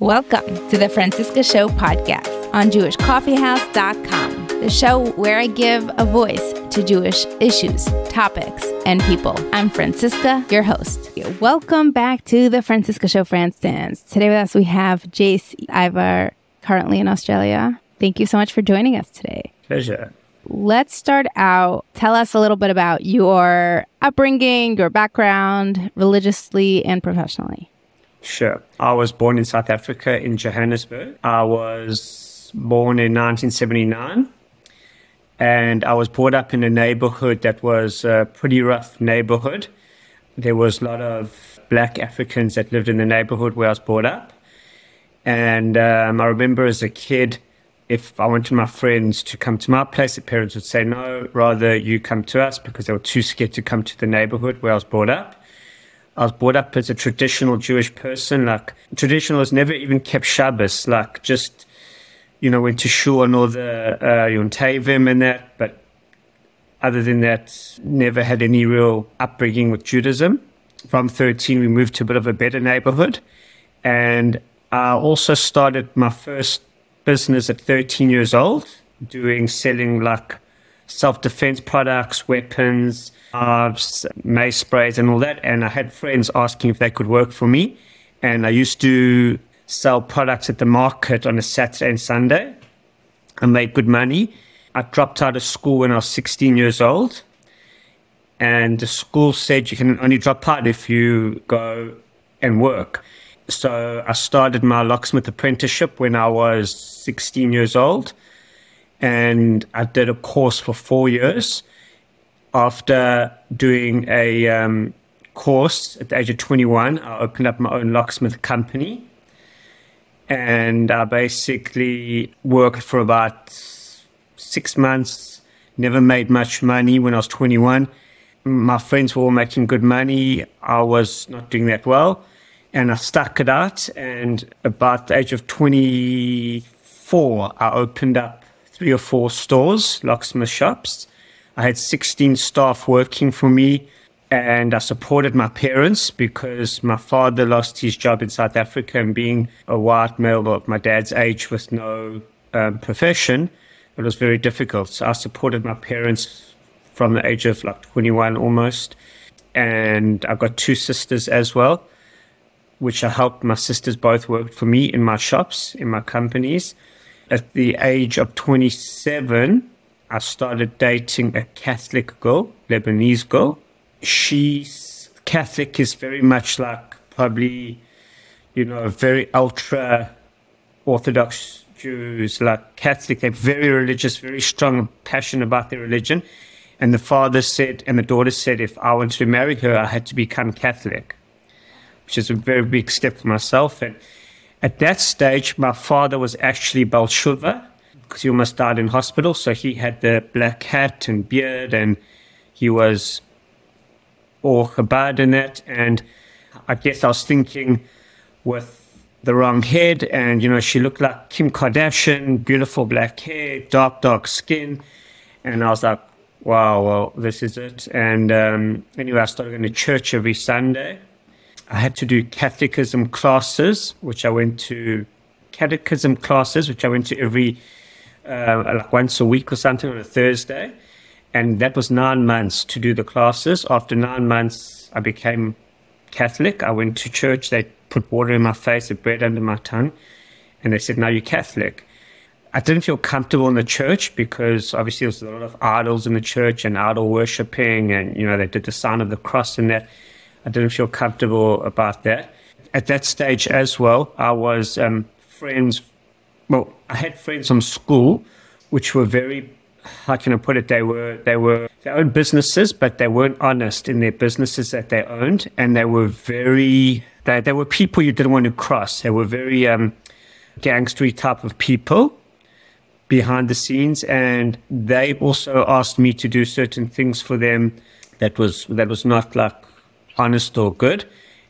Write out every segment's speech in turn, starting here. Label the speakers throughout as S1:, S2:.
S1: Welcome to the Franciska Show podcast on JewishCoffeehouse.com, the show where I give a voice to Jewish issues, topics, and people. I'm Franciska, your host. Welcome back to the Franciska Show, France Dance. Today with us we have Jace Ivar, currently in Australia. Thank you so much for joining us today.
S2: Pleasure.
S1: Let's start out. Tell us a little bit about your upbringing, your background, religiously and professionally.
S2: Sure. I was born in South Africa in Johannesburg. I was born in 1979 and I was brought up in a neighborhood that was a pretty rough neighborhood. There was a lot of black Africans that lived in the neighborhood where I was brought up. And um, I remember as a kid, if I wanted my friends to come to my place, the parents would say, no, rather you come to us because they were too scared to come to the neighborhood where I was brought up. I was brought up as a traditional Jewish person. Like traditional never even kept Shabbos. Like just, you know, went to shul and all the uh, Yom Tovim and that. But other than that, never had any real upbringing with Judaism. From 13, we moved to a bit of a better neighborhood. And I also started my first business at 13 years old, doing selling like self defense products, weapons, knives, mace sprays, and all that. And I had friends asking if they could work for me. And I used to sell products at the market on a Saturday and Sunday. I made good money. I dropped out of school when I was 16 years old. And the school said you can only drop out if you go and work. So I started my locksmith apprenticeship when I was 16 years old. And I did a course for four years after doing a um, course at the age of 21, I opened up my own locksmith company. And I basically worked for about six months, never made much money when I was 21. My friends were all making good money. I was not doing that well. And I stuck it out. And about the age of 24, I opened up three or four stores, locksmith shops I had 16 staff working for me and I supported my parents because my father lost his job in South Africa and being a white male of my dad's age with no um, profession, it was very difficult. So I supported my parents from the age of like 21 almost. And I've got two sisters as well, which I helped. My sisters both worked for me in my shops, in my companies. At the age of 27, I started dating a Catholic girl, Lebanese girl. She's Catholic is very much like probably, you know, very ultra Orthodox Jews, like Catholic. They're very religious, very strong and passionate about their religion. And the father said, and the daughter said, if I wanted to marry her, I had to become Catholic, which is a very big step for myself. And at that stage, my father was actually Baal because he almost died in hospital. So he had the black hat and beard, and he was all Chabad in it. And I guess I was thinking with the wrong head, and you know, she looked like Kim Kardashian, beautiful black hair, dark, dark skin. And I was like, wow, well, this is it. And um, anyway, I started going to church every Sunday. I had to do catechism classes, which I went to catechism classes, which I went to every uh, like once a week or something on a Thursday. And that was nine months to do the classes. After nine months, I became Catholic. I went to church. They put water in my face, and bread under my tongue. And they said, now you're Catholic. I didn't feel comfortable in the church because obviously there was a lot of idols in the church and idol worshipping. And, you know, they did the sign of the cross and that. I didn't feel comfortable about that. At that stage as well, I was um, friends well, I had friends from school which were very how can I put it? They were they were they owned businesses, but they weren't honest in their businesses that they owned, and they were very they they were people you didn't want to cross. They were very um, gangstery type of people behind the scenes, and they also asked me to do certain things for them that was that was not like honest or good.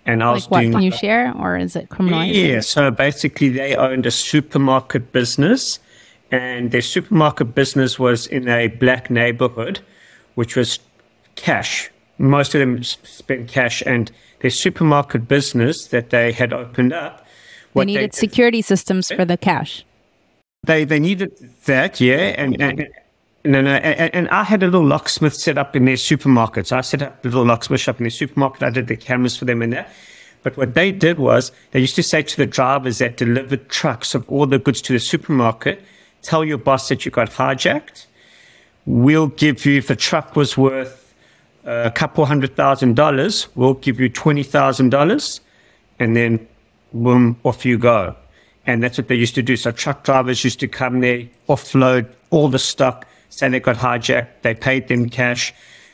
S1: And I was like was what, doing. Can you share, or is it criminal?
S2: Yeah. So basically, they owned a supermarket business, and their supermarket business was in a black neighborhood, which was cash. Most of them spent cash, and their supermarket business that they had opened up
S1: They needed security systems for the cash.
S2: They they needed that, yeah, and. and no, no, and, and, I had a little locksmith set up in their supermarket. So I set up a little locksmith shop in their supermarket. I did the cameras for them in there. But what they did was they used to say to the drivers that delivered trucks of all the goods to the supermarket, tell your boss that you got hijacked. We'll give you, if the truck was worth uh, a couple hundred thousand dollars, we'll give you $20,000 and then boom, off you go. And that's what they used to do. So truck drivers used to come there, offload all the stock, say they got hijacked, they paid them cash.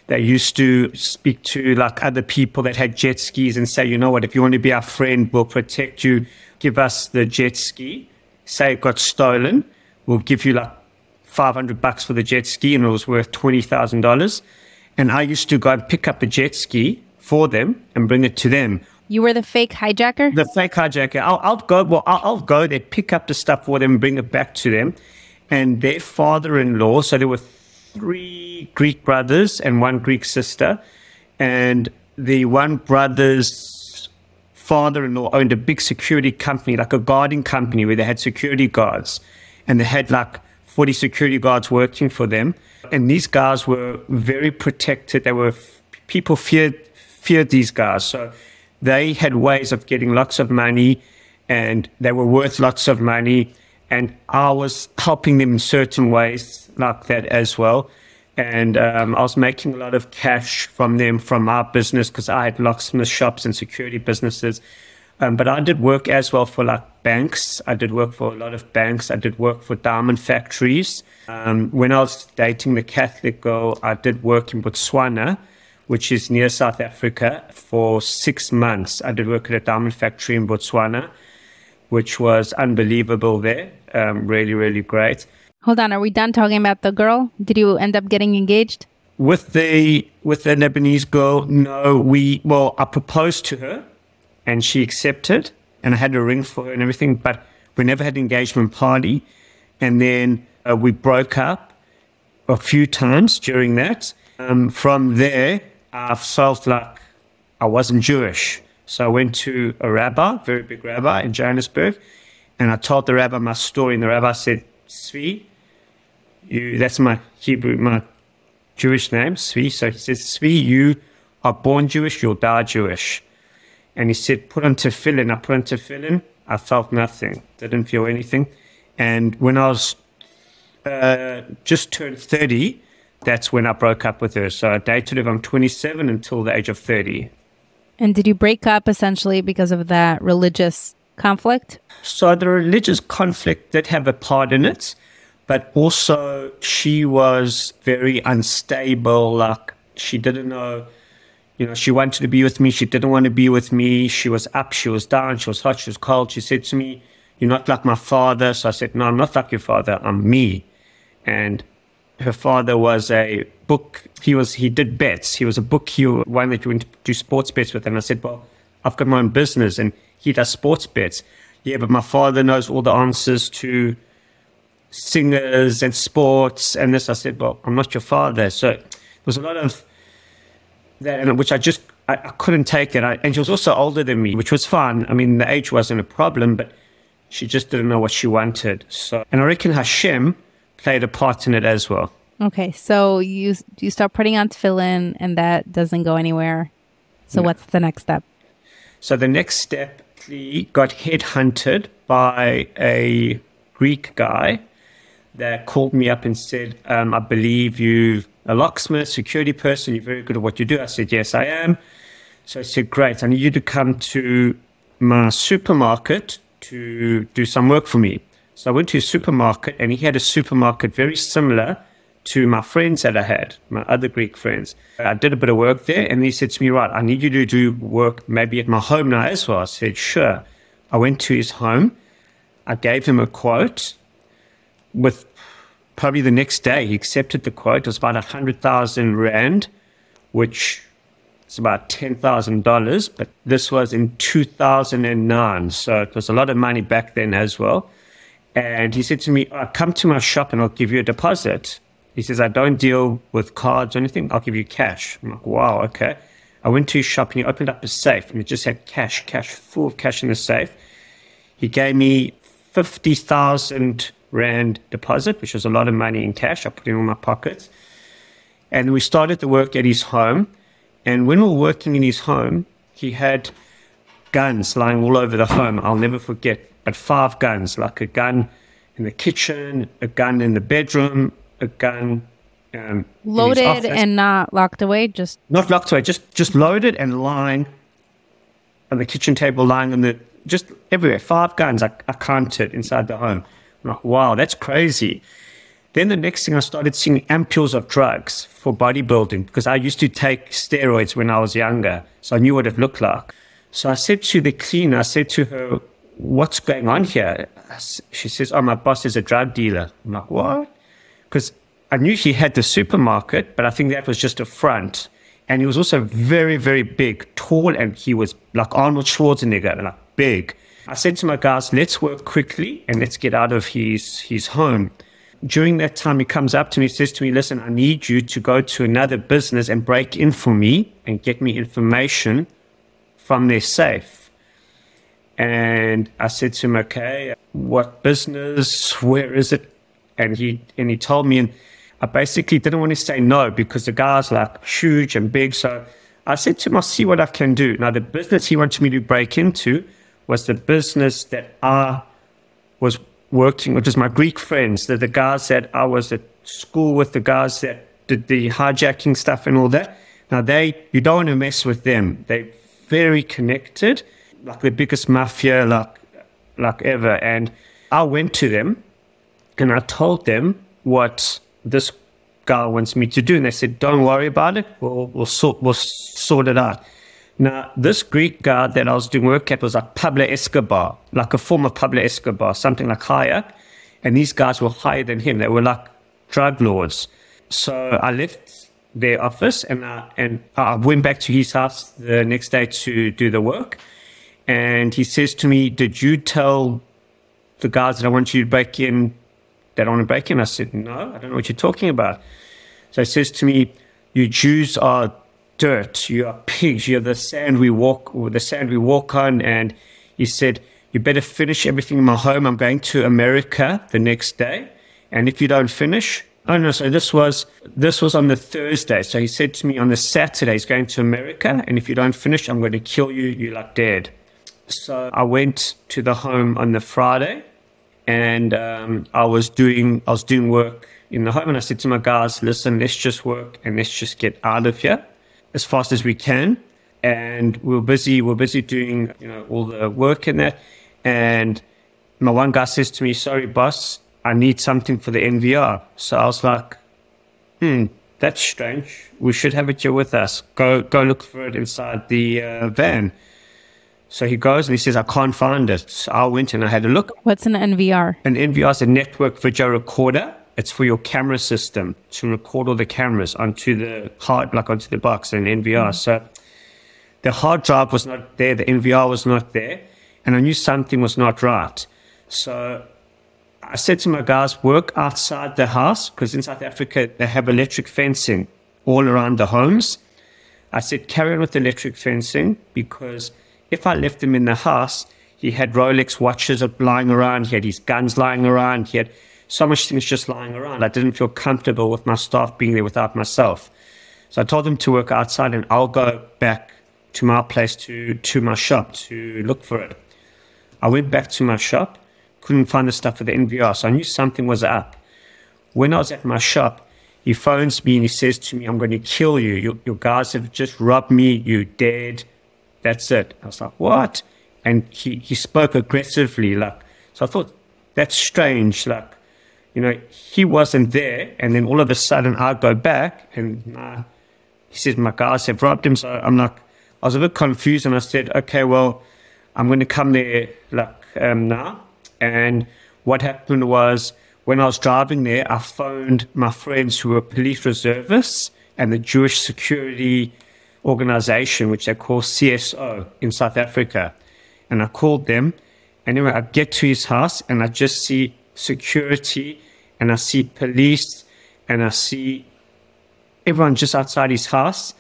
S2: They used to speak to like other people that had jet skis and say, you know what, if you want to be our friend, we'll protect you. Give us the jet ski. Say it got stolen, we'll give you like 500 bucks for the jet ski and it was worth $20,000. And I used to go and pick up a jet ski for them and bring it to them.
S1: You were the fake hijacker?
S2: The fake hijacker. I'll, I'll go, well, I'll, I'll, go there, pick up the stuff for them, bring it back to them. And their father in law, so there were three Greek brothers and one Greek sister. And the one brother's father in law owned a big security company, like a guarding company where they had security guards. And they had like 40 security guards working for them. And these guys were very protected. They were, people feared, feared these guys. So they had ways of getting lots of money and they were worth lots of money. And I was helping them in certain ways like that as well. And um, I was making a lot of cash from them from our business because I had locksmith shops and security businesses. Um, but I did work as well for like banks. I did work for a lot of banks. I did work for diamond factories. Um, when I was dating the Catholic girl, I did work in Botswana which is near South Africa, for six months. I did work at a diamond factory in Botswana, which was unbelievable there. Um, really, really great.
S1: Hold on, are we done talking about the girl? Did you end up getting engaged?
S2: With the with the Lebanese girl, no. We well, I proposed to her, and she accepted, and I had a ring for her and everything. But we never had an engagement party, and then uh, we broke up a few times during that. Um, from there, I felt like I wasn't Jewish. So I went to a rabbi, very big rabbi in Johannesburg, and I told the rabbi my story. And the rabbi said, Tzvi, you, that's my Hebrew, my Jewish name, Tzvi. So he says, Tzvi, you are born Jewish, you'll die Jewish. And he said, put on tefillin. I put on tefillin. I felt nothing, didn't feel anything. And when I was uh, just turned 30, that's when I broke up with her. So I dated her from 27 until the age of 30.
S1: And did you break up essentially because of that religious conflict?
S2: So the religious conflict did have a part in it, but also she was very unstable. Like she didn't know, you know, she wanted to be with me. She didn't want to be with me. She was up, she was down, she was hot, she was cold. She said to me, You're not like my father. So I said, No, I'm not like your father. I'm me. And her father was a book. He was he did bets. He was a book he one that you went to do sports bets with. And I said, well, I've got my own business, and he does sports bets. Yeah, but my father knows all the answers to singers and sports and this. I said, well, I'm not your father. So there was a lot of that, and which I just I, I couldn't take it. I, and she was also older than me, which was fine. I mean, the age wasn't a problem, but she just didn't know what she wanted. So, and I reckon Hashem played a part in it as well.
S1: Okay, so you you start putting on tefillin, and that doesn't go anywhere. So no. what's the next step?
S2: So the next step, he got headhunted by a Greek guy that called me up and said, um, "I believe you a locksmith, security person. You're very good at what you do." I said, "Yes, I am." So I said, "Great. I need you to come to my supermarket to do some work for me." So I went to a supermarket and he had a supermarket very similar to my friends that I had, my other Greek friends. I did a bit of work there and he said to me, Right, I need you to do work maybe at my home now as well. I said, Sure. I went to his home. I gave him a quote with probably the next day he accepted the quote. It was about a hundred thousand rand, which is about ten thousand dollars. But this was in two thousand and nine, so it was a lot of money back then as well. And he said to me, oh, Come to my shop and I'll give you a deposit. He says, I don't deal with cards or anything. I'll give you cash. I'm like, Wow, okay. I went to his shop and he opened up a safe and it just had cash, cash, full of cash in the safe. He gave me 50,000 Rand deposit, which was a lot of money in cash. I put it in my pockets. And we started the work at his home. And when we were working in his home, he had guns lying all over the home. I'll never forget, but five guns, like a gun in the kitchen, a gun in the bedroom, a gun um,
S1: loaded and not locked away. Just
S2: not locked away, just just loaded and lying on the kitchen table, lying on the just everywhere. Five guns I, I counted inside the home. I'm like, wow, that's crazy. Then the next thing I started seeing ampules of drugs for bodybuilding because I used to take steroids when I was younger. So I knew what it looked like. So I said to the cleaner, I said to her, what's going on here? She says, oh, my boss is a drug dealer. I'm like, what? Mm. Because I knew he had the supermarket, but I think that was just a front. And he was also very, very big, tall, and he was like Arnold Schwarzenegger, like big. I said to my guys, let's work quickly and let's get out of his, his home. During that time, he comes up to me, says to me, listen, I need you to go to another business and break in for me and get me information from their safe. And I said to him, okay, what business? Where is it? And he, and he told me, and I basically didn't want to say no because the guy's like huge and big. So I said to him, I'll see what I can do. Now, the business he wanted me to break into was the business that I was working, which is my Greek friends, the, the guys that I was at school with, the guys that did the hijacking stuff and all that. Now, they, you don't want to mess with them. They're very connected, like the biggest mafia, like, like ever. And I went to them and I told them what this guy wants me to do. And they said, don't worry about it. We'll, we'll, sort, we'll sort it out. Now, this Greek guy that I was doing work at was like Pablo Escobar, like a form of Pablo Escobar, something like higher. And these guys were higher than him. They were like drug lords. So I left their office and I, and I went back to his house the next day to do the work. And he says to me, Did you tell the guys that I want you to break in that I want to back in? I said, No, I don't know what you're talking about. So he says to me, You Jews are dirt, you are pigs, you're the sand we walk the sand we walk on. And he said, You better finish everything in my home. I'm going to America the next day. And if you don't finish, Oh no! So this was this was on the Thursday. So he said to me on the Saturday he's going to America, and if you don't finish, I'm going to kill you. You're like dead. So I went to the home on the Friday, and um, I was doing I was doing work in the home, and I said to my guys, "Listen, let's just work and let's just get out of here as fast as we can." And we are busy. We are busy doing you know all the work in there, and my one guy says to me, "Sorry, boss, I need something for the NVR." So I was like, "Hmm." That's strange. We should have it here with us. Go, go look for it inside the uh, van. So he goes and he says, I can't find it. So I went and I had a look.
S1: What's an NVR?
S2: An NVR is a network video recorder. It's for your camera system to record all the cameras onto the hard, like onto the box and NVR. Mm. So the hard drive was not there, the NVR was not there, and I knew something was not right. So I said to my guys, work outside the house because in South Africa they have electric fencing all around the homes. I said, carry on with the electric fencing because if I left him in the house, he had Rolex watches lying around, he had his guns lying around, he had so much things just lying around. I didn't feel comfortable with my staff being there without myself. So I told them to work outside and I'll go back to my place to, to my shop to look for it. I went back to my shop, couldn't find the stuff for the NVR, so I knew something was up. When I was at my shop, he phones me and he says to me, I'm going to kill you. Your, your guys have just robbed me. You're dead. That's it. I was like, what? And he, he spoke aggressively, like, so I thought, that's strange. Like, you know, he wasn't there. And then all of a sudden I go back and uh, he says, my guys have robbed him. So I'm like, I was a bit confused and I said, okay, well, I'm going to come there like um, now. And what happened was when I was driving there, I phoned my friends who were police reservists and the Jewish security organization, which they call CSO in South Africa. And I called them. Anyway, I get to his house and I just see security and I see police and I see everyone just outside his house.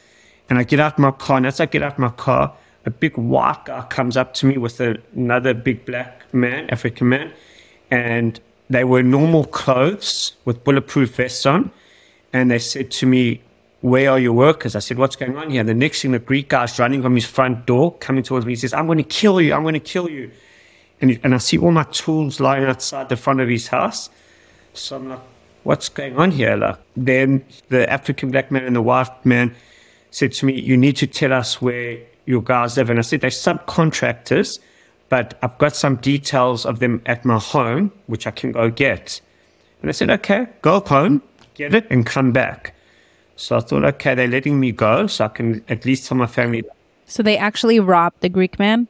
S2: And I get out my car. And as I get out my car, a big white guy comes up to me with a, another big black man, African man, and they were normal clothes with bulletproof vests on. And they said to me, Where are your workers? I said, What's going on here? And the next thing, the Greek guy's running from his front door, coming towards me. He says, I'm going to kill you. I'm going to kill you. And, and I see all my tools lying outside the front of his house. So I'm like, What's going on here? Like, then the African black man and the white man said to me, You need to tell us where your guys live. And I said, They're subcontractors, but I've got some details of them at my home, which I can go get. And I said, Okay, go home, get it, and come back. So I thought, okay, they're letting me go, so I can at least tell my family.
S3: So they actually robbed the Greek man?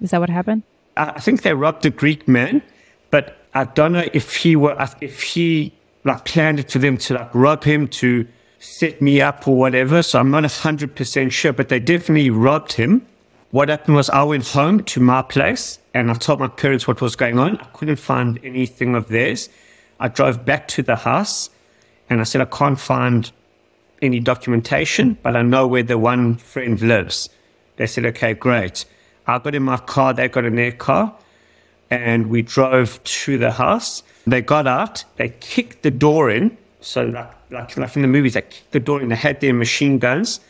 S3: Is that what happened?
S2: I think they robbed the Greek man, but I don't know if he were if he like planned it for them to like rob him to set me up or whatever. So I'm not hundred percent sure, but they definitely robbed him. What happened was I went home to my place and I told my parents what was going on. I couldn't find anything of theirs. I drove back to the house and I said I can't find any documentation, but I know where the one friend lives. They said, okay, great. I got in my car, they got in their car, and we drove to the house. They got out, they kicked the door in. So, like, like, like in the movies, they kicked the door in, they had their machine guns,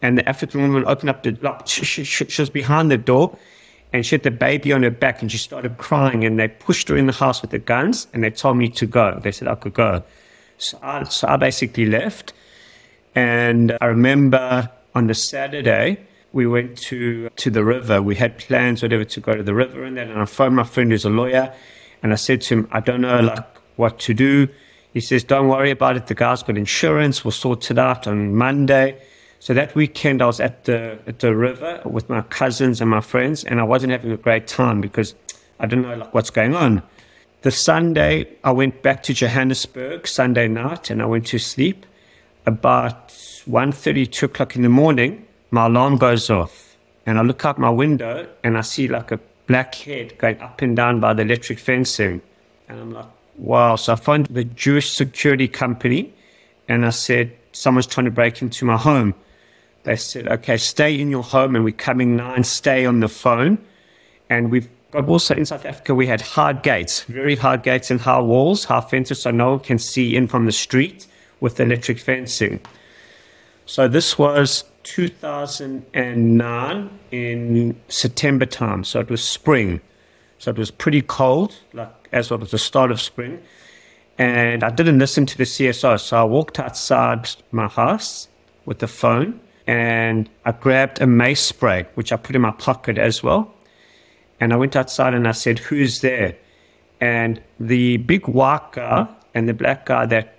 S2: and the African woman opened up the lock. She, she, she was behind the door, and she had the baby on her back, and she started crying, and they pushed her in the house with the guns, and they told me to go. They said I could go. So I, so I basically left. And I remember on the Saturday, we went to to the river. We had plans, whatever, to go to the river and then And I phoned my friend who's a lawyer, and I said to him, I don't know like what to do. He says, Don't worry about it. The guy's got insurance. We'll sort it out on Monday. So that weekend, I was at the at the river with my cousins and my friends, and I wasn't having a great time because I didn't know like what's going on. The Sunday, I went back to Johannesburg Sunday night, and I went to sleep about 1.30, 2 o'clock in the morning, my alarm goes off. And I look out my window and I see like a black head going up and down by the electric fencing. And I'm like, wow. So I phoned the Jewish security company and I said, someone's trying to break into my home. They said, okay, stay in your home and we're coming now and stay on the phone. And we've got also in South Africa, we had hard gates, very hard gates and high walls, high fences, so no one can see in from the street with electric fencing. So this was 2009 in September time. So it was spring. So it was pretty cold, like as well as the start of spring. And I didn't listen to the CSO. So I walked outside my house with the phone and I grabbed a mace spray, which I put in my pocket as well. And I went outside and I said, Who's there? And the big white guy and the black guy that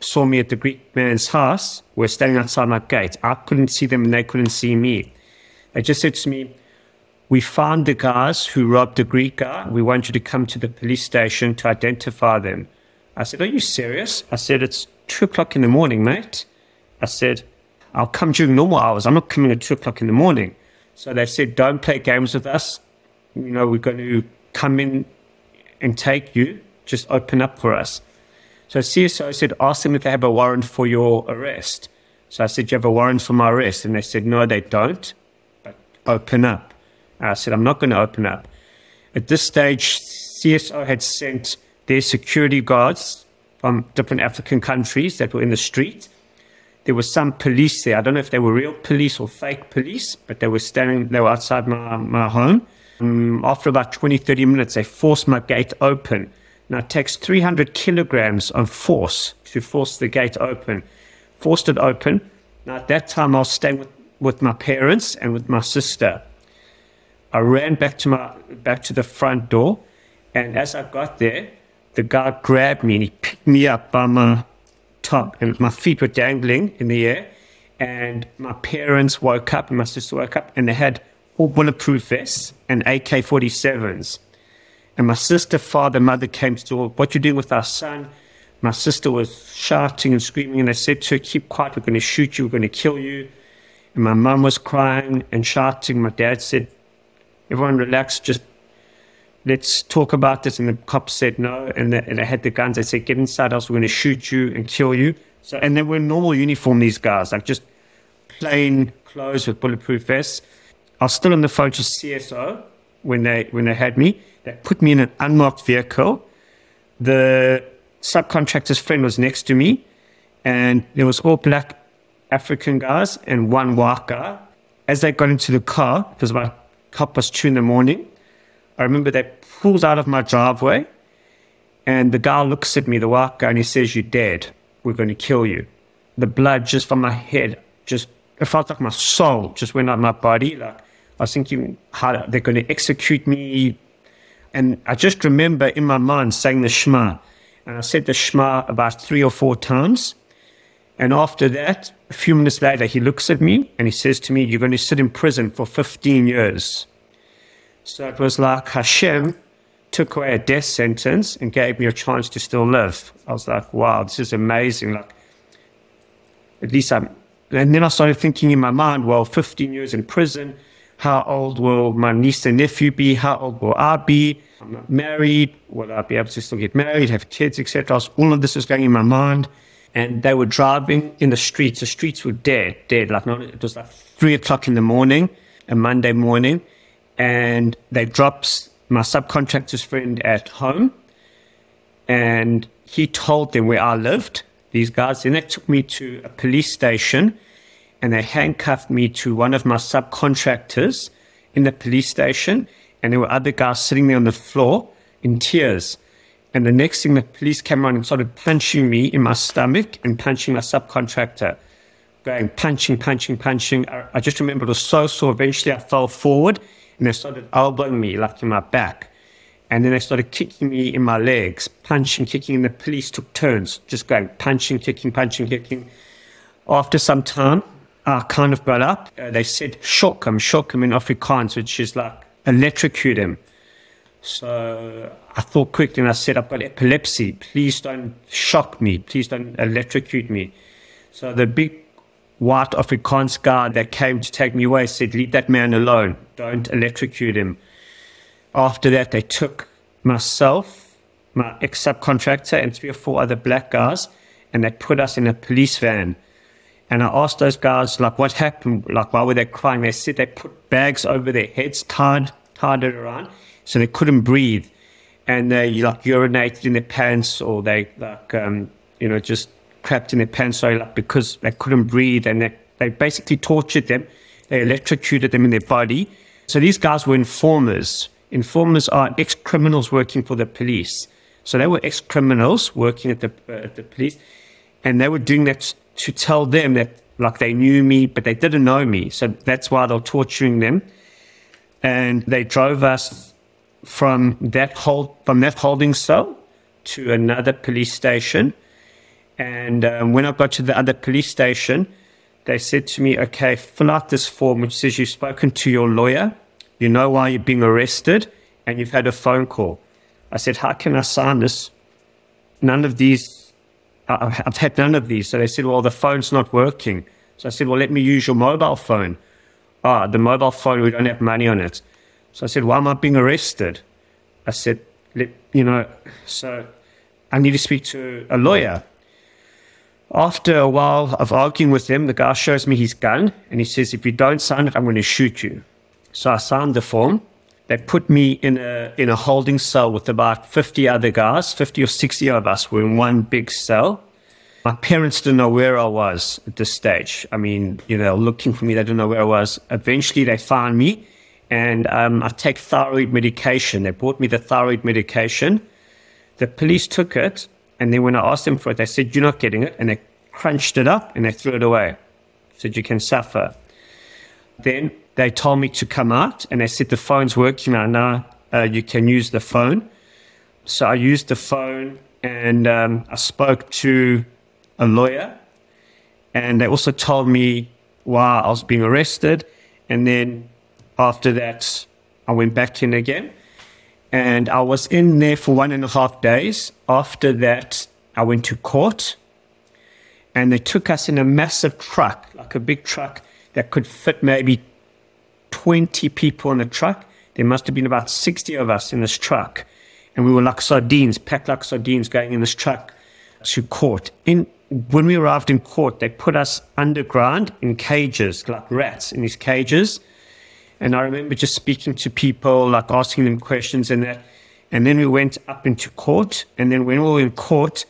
S2: saw me at the Greek man's house were standing outside my gate. I couldn't see them and they couldn't see me. They just said to me, We found the guys who robbed the Greek guy. We want you to come to the police station to identify them. I said, Are you serious? I said, It's two o'clock in the morning, mate. I said, I'll come during normal hours. I'm not coming at two o'clock in the morning. So they said, Don't play games with us. You know, we're going to come in and take you. Just open up for us. So CSO said, ask them if they have a warrant for your arrest. So I said, you have a warrant for my arrest? And they said, no, they don't, but open up. And I said, I'm not going to open up. At this stage, CSO had sent their security guards from different African countries that were in the street. There was some police there. I don't know if they were real police or fake police, but they were standing, they were outside my, my home. Um, after about 20, 30 minutes, they forced my gate open now it takes 300 kilograms of force to force the gate open. Forced it open. Now at that time I was staying with, with my parents and with my sister. I ran back to my back to the front door, and as I got there, the guy grabbed me and he picked me up by my top, and my feet were dangling in the air. And my parents woke up, and my sister woke up, and they had all bulletproof vests and AK 47s. And my sister, father, mother came to door. What you doing with our son? My sister was shouting and screaming, and I said to her, Keep quiet, we're going to shoot you, we're going to kill you. And my mum was crying and shouting. My dad said, Everyone relax, just let's talk about this. And the cops said no. And, the, and they had the guns. They said, Get inside, else we're going to shoot you and kill you. So, and they were normal uniform, these guys, like just plain clothes with bulletproof vests. I was still on the phone to CSO when they when they had me. They put me in an unmarked vehicle. The subcontractor's friend was next to me, and there was all black African guys and one white guy. As they got into the car, it was about half past two in the morning. I remember they pulled out of my driveway, and the guy looks at me, the white guy, and he says, "You're dead. We're going to kill you." The blood just from my head, just it felt like my soul just went out of my body. Like I was thinking, how they're going to execute me. And I just remember in my mind saying the Shema. And I said the Shema about three or four times. And after that, a few minutes later, he looks at me and he says to me, You're going to sit in prison for 15 years. So it was like Hashem took away a death sentence and gave me a chance to still live. I was like, Wow, this is amazing. Like, at least I'm. And then I started thinking in my mind, Well, 15 years in prison how old will my niece and nephew be? How old will I be? I'm not married. Will I be able to still get married, have kids, etc.? All of this is going in my mind. And they were driving in the streets. The streets were dead, dead. Like not, it was like three o'clock in the morning, a Monday morning, and they dropped my subcontractor's friend at home, and he told them where I lived. These guys. Then they took me to a police station and they handcuffed me to one of my subcontractors in the police station. And there were other guys sitting there on the floor in tears. And the next thing, the police came around and started punching me in my stomach and punching my subcontractor, going punching, punching, punching. I, I just remember it was so sore. Eventually, I fell forward and they started elbowing me like in my back. And then they started kicking me in my legs, punching, kicking. And the police took turns, just going punching, kicking, punching, kicking. After some time, I kind of got up. Uh, they said, shock him, shock him in Afrikaans, which is like electrocute him. So I thought quickly and I said, I've got epilepsy. Please don't shock me. Please don't electrocute me. So the big white Afrikaans guard that came to take me away said, Leave that man alone. Don't electrocute him. After that, they took myself, my ex subcontractor, and three or four other black guys, and they put us in a police van. And I asked those guys, like, what happened? Like, why were they crying? They said they put bags over their heads, tied, tied it around, so they couldn't breathe. And they, like, urinated in their pants or they, like, um, you know, just crapped in their pants, sorry, like, because they couldn't breathe. And they, they basically tortured them. They electrocuted them in their body. So these guys were informers. Informers are ex criminals working for the police. So they were ex criminals working at the, uh, at the police. And they were doing that to tell them that like they knew me, but they didn't know me. So that's why they're torturing them. And they drove us from that hold from that holding cell to another police station. And um, when I got to the other police station, they said to me, "Okay, fill out this form which says you've spoken to your lawyer, you know why you're being arrested, and you've had a phone call." I said, "How can I sign this? None of these I've had none of these. So they said, well, the phone's not working. So I said, well, let me use your mobile phone. Ah, the mobile phone, we don't have money on it. So I said, why am I being arrested? I said, you know, so I need to speak to a lawyer. After a while of arguing with him, the guy shows me his gun and he says, if you don't sign it, I'm going to shoot you. So I signed the form. They put me in a in a holding cell with about 50 other guys, 50 or 60 of us were in one big cell. My parents didn't know where I was at this stage. I mean, you know, looking for me, they didn't know where I was. Eventually, they found me, and um, I take thyroid medication. They brought me the thyroid medication. The police took it, and then when I asked them for it, they said, You're not getting it. And they crunched it up and they threw it away. Said, You can suffer. Then they told me to come out and they said the phone's working now. Now uh, you can use the phone. So I used the phone and um, I spoke to a lawyer. And they also told me why I was being arrested. And then after that, I went back in again. And I was in there for one and a half days. After that, I went to court. And they took us in a massive truck, like a big truck that could fit maybe 20 people in the truck. There must have been about 60 of us in this truck. And we were like sardines, packed like sardines, going in this truck to court. In, when we arrived in court, they put us underground in cages, like rats in these cages. And I remember just speaking to people, like asking them questions and that. And then we went up into court. And then when we were in court,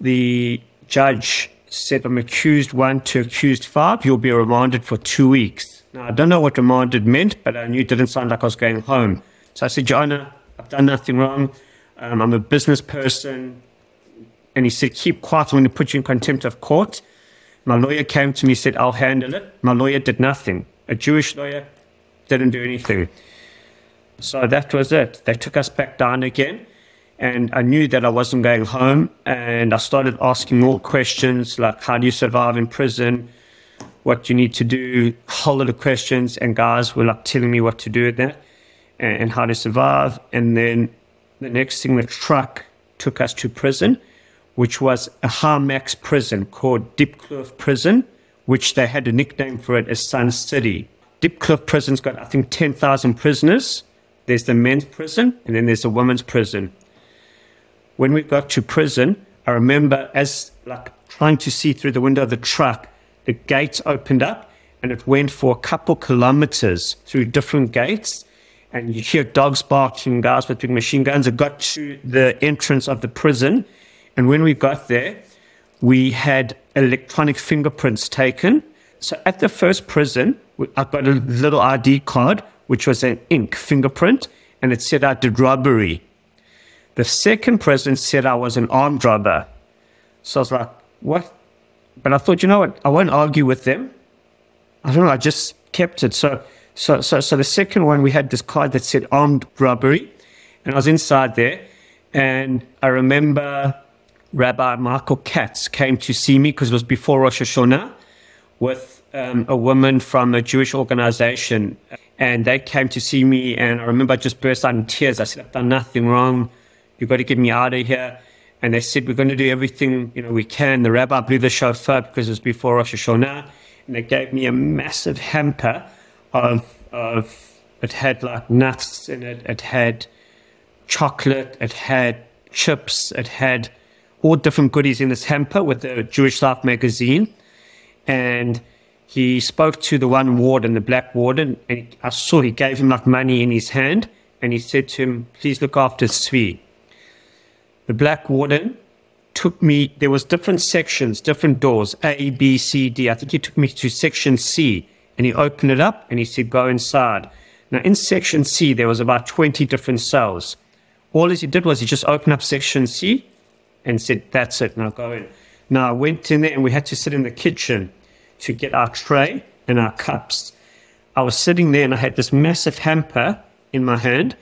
S2: the judge said, I'm accused one to accused five. You'll be remanded for two weeks. Now, I don't know what remanded meant, but I knew it didn't sound like I was going home. So I said, Honor, I've done nothing wrong. Um, I'm a business person. And he said, Keep quiet. I'm going to put you in contempt of court. My lawyer came to me and said, I'll handle it. My lawyer did nothing. A Jewish lawyer didn't do anything. So that was it. They took us back down again. And I knew that I wasn't going home. And I started asking more questions like, how do you survive in prison? What you need to do? Whole lot of questions. And guys were like telling me what to do with that and, and how to survive. And then the next thing, the truck took us to prison, which was a Harmax prison called Diepkloof Prison, which they had a nickname for it as Sun City. Diepkloof Prison's got, I think, 10,000 prisoners. There's the men's prison, and then there's the women's prison when we got to prison, I remember as like trying to see through the window of the truck, the gates opened up and it went for a couple kilometers through different gates. And you hear dogs barking, guys with big machine guns. It got to the entrance of the prison. And when we got there, we had electronic fingerprints taken. So at the first prison, I got a little ID card, which was an ink fingerprint, and it said I did robbery. The second prison said I was an armed robber. So I was like, what? But I thought, you know what? I won't argue with them. I don't know. I just kept it. So, so, so, so the second one, we had this card that said armed robbery, and I was inside there, and I remember Rabbi Michael Katz came to see me because it was before Rosh Hashanah with um, a woman from a Jewish organization, and they came to see me, and I remember I just burst out in tears. I said, I've done nothing wrong. You've got to get me out of here. And they said, we're going to do everything, you know, we can. The rabbi blew the shofar because it was before Rosh Hashanah. And they gave me a massive hamper of, of, it had like nuts in it. It had chocolate. It had chips. It had all different goodies in this hamper with the Jewish Life magazine. And he spoke to the one warden, the black warden, and I saw he gave him like money in his hand. And he said to him, please look after Tzvi the black warden took me there was different sections different doors a b c d. I think he took me to section c and he opened it up and he said go inside. Now in section c there was about 20 different cells. All he did was he just opened up section c and said that's it now go in. Now i went in there and we had to sit in the kitchen to get our tray and our cups. I was sitting there and i had this massive hamper in my hand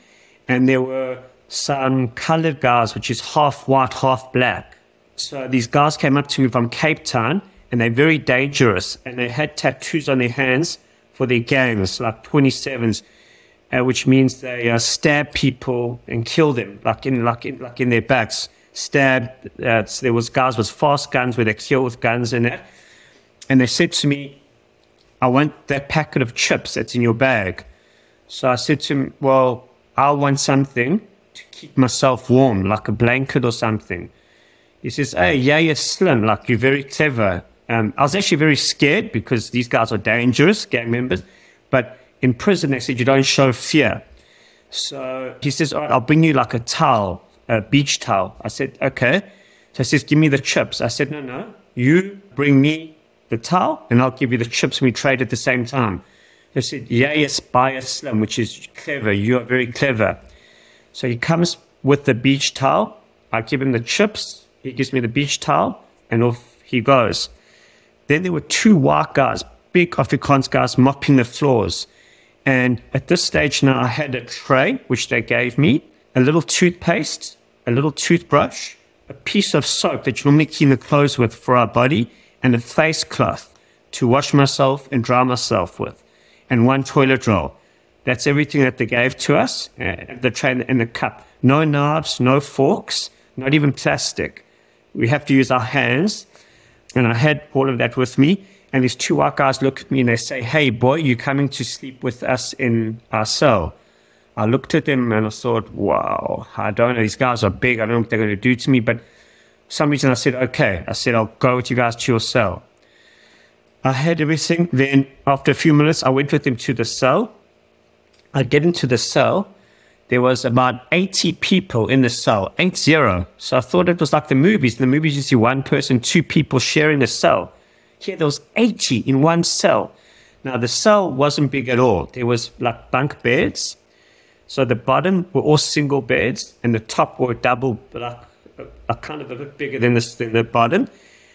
S2: and there were some colored guys, which is half white, half black. So these guys came up to me from Cape Town and they're very dangerous and they had tattoos on their hands for their gangs, like 27s, uh, which means they uh, stab people and kill them, like in, like in, like in their backs. Stab, uh, so there was guys with fast guns where they kill with guns in that. And they said to me, I want that packet of chips that's in your bag. So I said to him, well, I'll want something to keep myself warm, like a blanket or something. He says, Hey, yeah, you're slim, like you're very clever. Um, I was actually very scared because these guys are dangerous, gang members. But in prison, they said, You don't show fear. So he says, All right, I'll bring you like a towel, a beach towel. I said, Okay. So he says, Give me the chips. I said, No, no. You bring me the towel and I'll give you the chips and we trade at the same time. They said, Yeah, yes, buy a slim, which is clever. You are very clever. So he comes with the beach towel. I give him the chips. He gives me the beach towel, and off he goes. Then there were two white guys, big Afrikaans guys, mopping the floors. And at this stage now, I had a tray, which they gave me, a little toothpaste, a little toothbrush, a piece of soap that you normally clean the clothes with for our body, and a face cloth to wash myself and dry myself with, and one toilet roll. That's everything that they gave to us, uh, the tray and the cup. No knives, no forks, not even plastic. We have to use our hands. And I had all of that with me. And these two white guys look at me and they say, Hey, boy, you're coming to sleep with us in our cell? I looked at them and I thought, Wow, I don't know. These guys are big. I don't know what they're going to do to me. But some reason I said, Okay. I said, I'll go with you guys to your cell. I had everything. Then after a few minutes, I went with them to the cell I get into the cell. There was about 80 people in the cell, eight zero. So I thought it was like the movies. In the movies, you see one person, two people sharing a cell. Here, there was 80 in one cell. Now, the cell wasn't big at all. There was like bunk beds. So the bottom were all single beds, and the top were double, like, a kind of a bit bigger than the, than the bottom.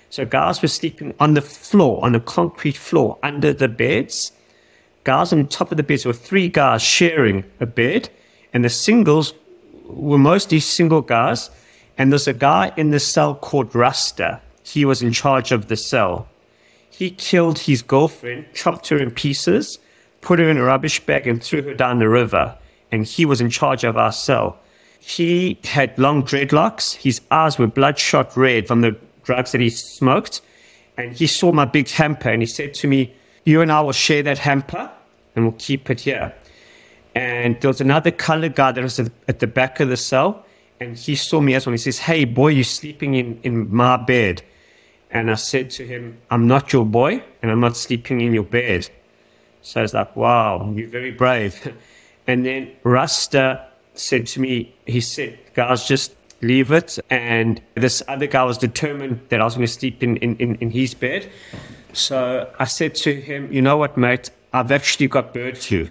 S2: So guys were sleeping on the floor, on the concrete floor, under the beds. Guys on top of the beds were three guys sharing a bed, and the singles were mostly single guys. And there's a guy in the cell called Rasta. He was in charge of the cell. He killed his girlfriend, chopped her in pieces, put her in a rubbish bag, and threw her down the river. And he was in charge of our cell. He had long dreadlocks. His eyes were bloodshot red from the drugs that he smoked. And he saw my big hamper and he said to me, You and I will share that hamper and we'll keep it here. And there was another color guy that was at the back of the cell. And he saw me as well. He says, Hey, boy, you're sleeping in, in my bed. And I said to him, I'm not your boy and I'm not sleeping in your bed. So I was like, wow, you're very brave. And then Rasta said to me, he said, guys, just leave it. And this other guy was determined that I was going to sleep in, in, in, in his bed. So I said to him, you know what, mate, I've actually got bird flu.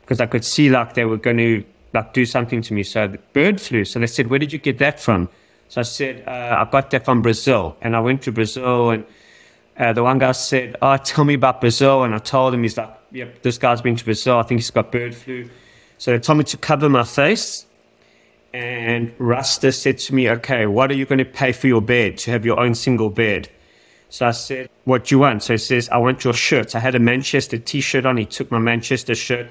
S2: Because I could see like they were going to like do something to me. So the bird flu. So they said, where did you get that from? So I said, uh, I got that from Brazil. And I went to Brazil and uh, the one guy said, oh, tell me about Brazil. And I told him, he's like, yep, this guy's been to Brazil. I think he's got bird flu. So they told me to cover my face. And Rasta said to me, okay, what are you going to pay for your bed to have your own single bed? So I said, what do you want? So he says, I want your shirt. I had a Manchester t-shirt on. He took my Manchester shirt.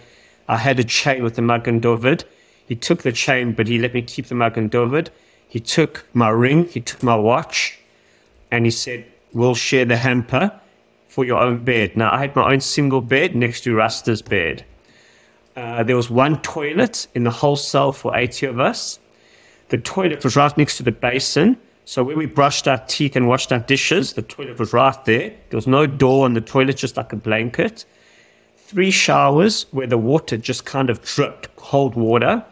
S2: I had a chain with the Magen David. He took the chain, but he let me keep the Magen David. He took my ring. He took my watch. And he said, we'll share the hamper for your own bed. Now, I had my own single bed next to Rasta's bed. Uh, there was one toilet in the whole cell for 80 of us. The toilet was right next to the basin. So when we brushed our teeth and washed our dishes, the toilet was right there. There was no door on the toilet, just like a blanket. Three showers where the water just kind of dripped, cold water.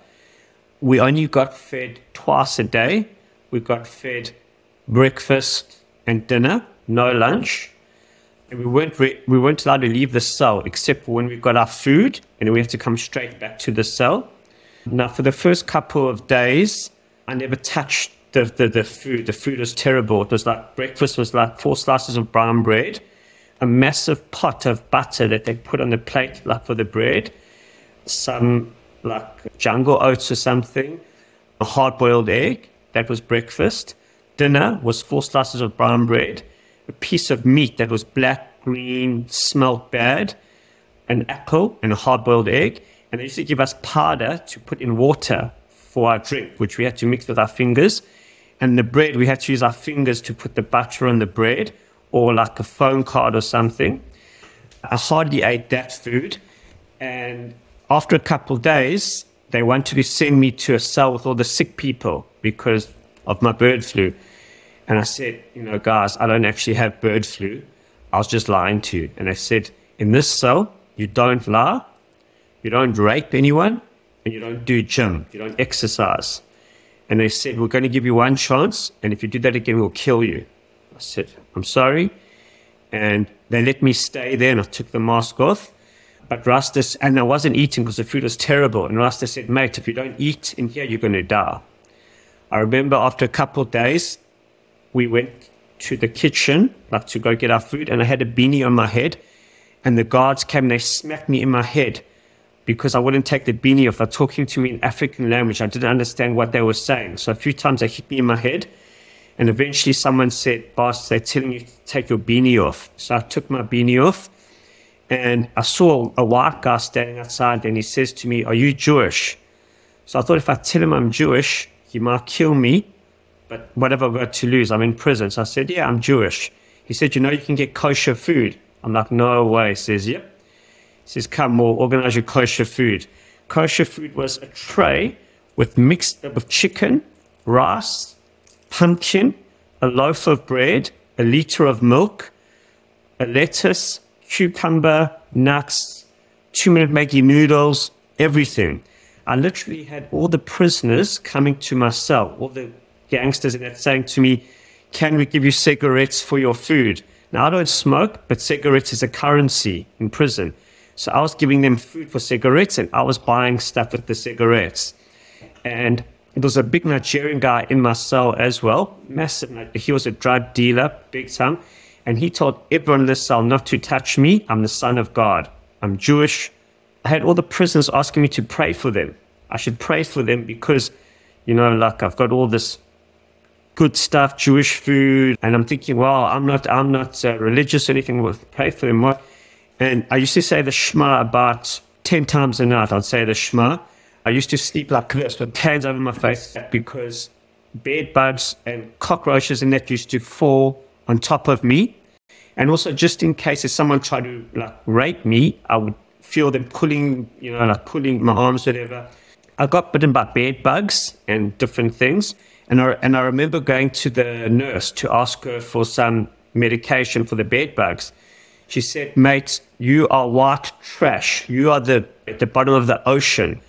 S2: We only got fed twice a day. We got fed breakfast and dinner, no lunch. And we weren't, re- we weren't allowed to leave the cell except when we got our food and we had to come straight back to the cell. Now, for the first couple of days, I never touched the, the, the food. The food was terrible. It was like breakfast was like four slices of brown bread, a massive pot of butter that they put on the plate, like for the bread, some like jungle oats or something, a hard boiled egg. That was breakfast. Dinner was four slices of brown bread a piece of meat that was black, green, smelled bad, an apple, and a hard boiled egg. And they used to give us powder to put in water for our drink, which we had to mix with our fingers. And the bread, we had to use our fingers to put the butter on the bread or like a phone card or something. I hardly ate that food. And after a couple days, they wanted to send me to a cell with all the sick people because of my bird flu. And I said, you know, guys, I don't actually have bird flu. I was just lying to you. And I said, in this cell, you don't lie, you don't rape anyone, and you don't do gym, you don't exercise. And they said, we're going to give you one chance, and if you do that again, we'll kill you. I said, I'm sorry. And they let me stay there, and I took the mask off. But Rasta, and I wasn't eating because the food was terrible. And Rasta said, mate, if you don't eat in here, you're going to die. I remember after a couple of days, we went to the kitchen, like to go get our food, and I had a beanie on my head. And the guards came and they smacked me in my head because I wouldn't take the beanie off. They're talking to me in African language. I didn't understand what they were saying. So a few times they hit me in my head. And eventually someone said, Boss, they're telling you to take your beanie off. So I took my beanie off and I saw a white guy standing outside and he says to me, Are you Jewish? So I thought if I tell him I'm Jewish, he might kill me but what have I got to lose? I'm in prison. So I said, yeah, I'm Jewish. He said, you know, you can get kosher food. I'm like, no way. He says, yep. Says, come, we'll organize your kosher food. Kosher food was a tray with mixed up with chicken, rice, pumpkin, a loaf of bread, a liter of milk, a lettuce, cucumber, nuts, two minute Maggi noodles, everything. I literally had all the prisoners coming to my cell, all the gangsters and that saying to me, Can we give you cigarettes for your food? Now, I don't smoke, but cigarettes is a currency in prison. So I was giving them food for cigarettes and I was buying stuff with the cigarettes. And there was a big Nigerian guy in my cell as well, massive. He was a drug dealer, big time. And he told everyone in the cell not to touch me. I'm the son of God. I'm Jewish. I had all the prisoners asking me to pray for them. I should pray for them because, you know, like I've got all this good stuff, Jewish food, and I'm thinking, well, I'm not, I'm not uh, religious or anything. We'll pray for them. What? And I used to say the Shema about ten times a night. I'd say the Shema. I used to sleep like this with hands over my face because bed bugs and cockroaches and that used to fall on top of me. And also, just in case if someone tried to like rape me, I would feel them pulling, you know, like pulling my arms, whatever. I got bitten by bed bugs and different things. And I, and I remember going to the nurse to ask her for some medication for the bed bugs. She said, Mate, you are white trash. You are the, at the bottom of the ocean.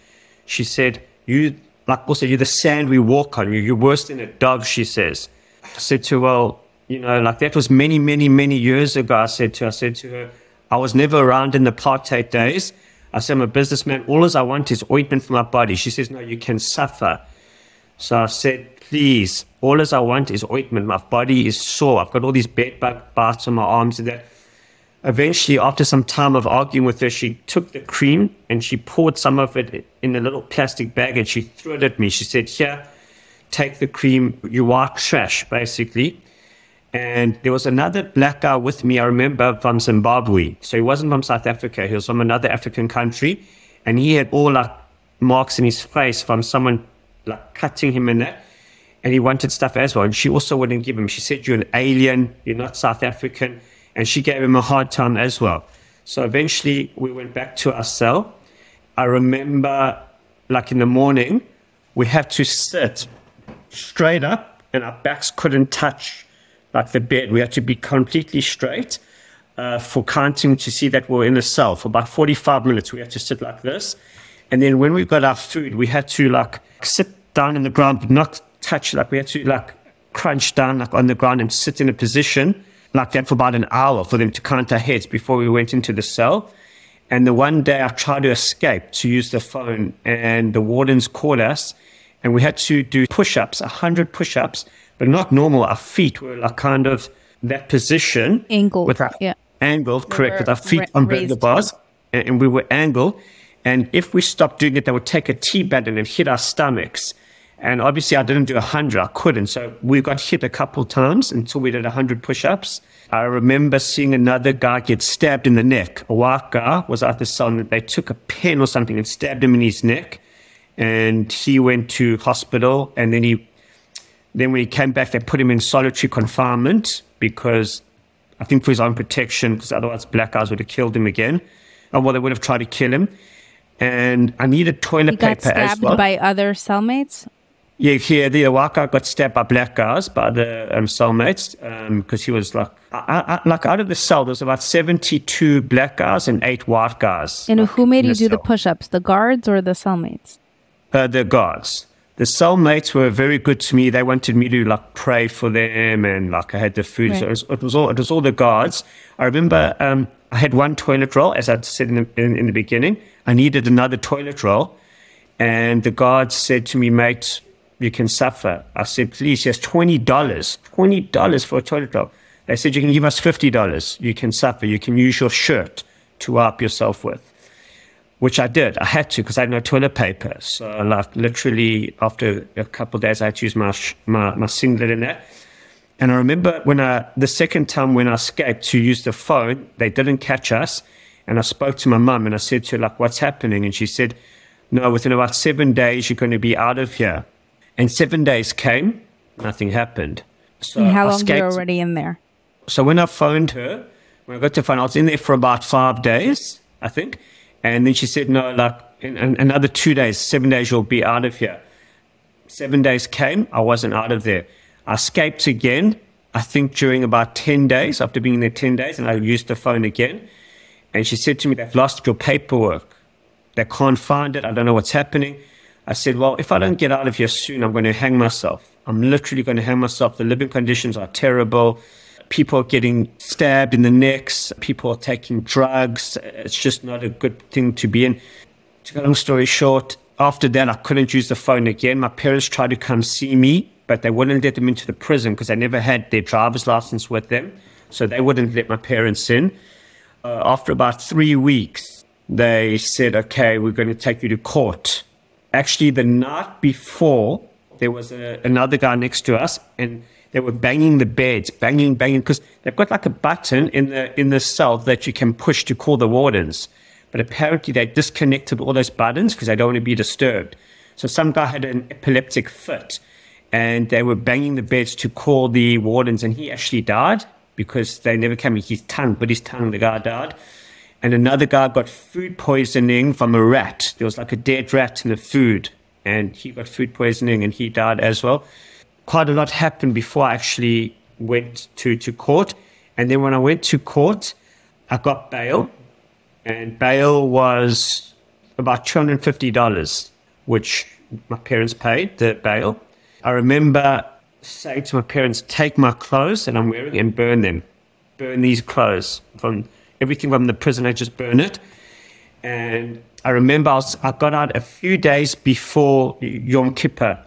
S2: She said, You, like also, you're the sand we walk on. You you're worse than a dog, she says. I said to her, Well, you know, like that was many, many, many years ago. I said to her, I said to her, I was never around in the apartheid days. I said, I'm a businessman. All I want is ointment for my body. She says, No, you can suffer. So I said, Please, all I want is ointment. My body is sore. I've got all these bed bug bites on my arms and that. Eventually, after some time of arguing with her, she took the cream and she poured some of it in a little plastic bag and she threw it at me. She said, Here, take the cream. You are trash, basically. And there was another black guy with me, I remember, from Zimbabwe. So he wasn't from South Africa, he was from another African country. And he had all like marks in his face from someone like cutting him in that. And he wanted stuff as well. And she also wouldn't give him. She said, You're an alien, you're not South African. And she gave him a hard time as well. So eventually we went back to our cell. I remember, like in the morning, we had to sit straight up and our backs couldn't touch like the bed. We had to be completely straight uh, for counting to see that we are in the cell. For about 45 minutes, we had to sit like this. And then when we got our food, we had to like sit down in the ground, but not touch. Like we had to like crunch down like on the ground and sit in a position like that for about an hour for them to count our heads before we went into the cell. And the one day I tried to escape to use the phone, and the wardens caught us, and we had to do push ups, 100 push ups but not normal. Our feet were like kind of that position.
S3: Angled.
S2: With our
S3: yeah.
S2: angled, correct, with our feet ra- on the bars. And, and we were angled. And if we stopped doing it, they would take a T button and hit our stomachs. And obviously, I didn't do 100. I couldn't. So we got hit a couple times until we did 100 push ups. I remember seeing another guy get stabbed in the neck. A white guy was at the cell and they took a pen or something and stabbed him in his neck. And he went to hospital and then he then when he came back, they put him in solitary confinement because I think for his own protection, because otherwise black guys would have killed him again. Or well, they would have tried to kill him. And I needed toilet
S3: he
S2: paper
S3: got stabbed
S2: well.
S3: by other cellmates?
S2: Yeah, here the Awaka got stabbed by black guys, by the um, cellmates, because um, he was like, I, I, like out of the cell, there's about 72 black guys and eight white guys.
S3: And
S2: like,
S3: who made you do
S2: cell.
S3: the push ups, the guards or the cellmates?
S2: Uh, the guards the cellmates were very good to me. They wanted me to like pray for them, and like I had the food. Right. So it was, it was, all it was all the guards. I remember um, I had one toilet roll, as I said in the, in, in the beginning. I needed another toilet roll, and the guards said to me, "Mate, you can suffer." I said, "Please, yes, twenty dollars, twenty dollars for a toilet roll." They said, "You can give us fifty dollars. You can suffer. You can use your shirt to wipe yourself with." which I did. I had to because I had no toilet paper. So, like, literally after a couple of days, I had to use my, my, my singlet in that. And I remember when I, the second time when I escaped to use the phone, they didn't catch us. And I spoke to my mum and I said to her, like, what's happening? And she said, no, within about seven days, you're going to be out of here. And seven days came, nothing happened.
S3: So and how long were you already in there?
S2: So when I phoned her, when I got to phone, I was in there for about five days, I think. And then she said, no, like in, in another two days, seven days, you'll be out of here. Seven days came, I wasn't out of there. I escaped again, I think during about 10 days, after being there 10 days, and I used the phone again. And she said to me, They've lost your paperwork. They can't find it. I don't know what's happening. I said, Well, if I don't get out of here soon, I'm going to hang myself. I'm literally going to hang myself. The living conditions are terrible. People are getting stabbed in the necks. People are taking drugs. It's just not a good thing to be in. To cut a long story short, after that, I couldn't use the phone again. My parents tried to come see me, but they wouldn't let them into the prison because they never had their driver's license with them. So they wouldn't let my parents in. Uh, after about three weeks, they said, okay, we're going to take you to court. Actually, the night before, there was a, another guy next to us, and they were banging the beds, banging, banging, because they've got like a button in the in the cell that you can push to call the wardens. But apparently, they disconnected all those buttons because they don't want to be disturbed. So some guy had an epileptic fit, and they were banging the beds to call the wardens, and he actually died because they never came. His tongue, but his tongue, the guy died. And another guy got food poisoning from a rat. There was like a dead rat in the food, and he got food poisoning and he died as well. Quite a lot happened before I actually went to, to court. And then when I went to court, I got bail, and bail was about $250, which my parents paid the bail. I remember saying to my parents, take my clothes that I'm wearing and burn them. Burn these clothes from everything from the prison, I just burn it. And I remember I, was, I got out a few days before Yom Kippur.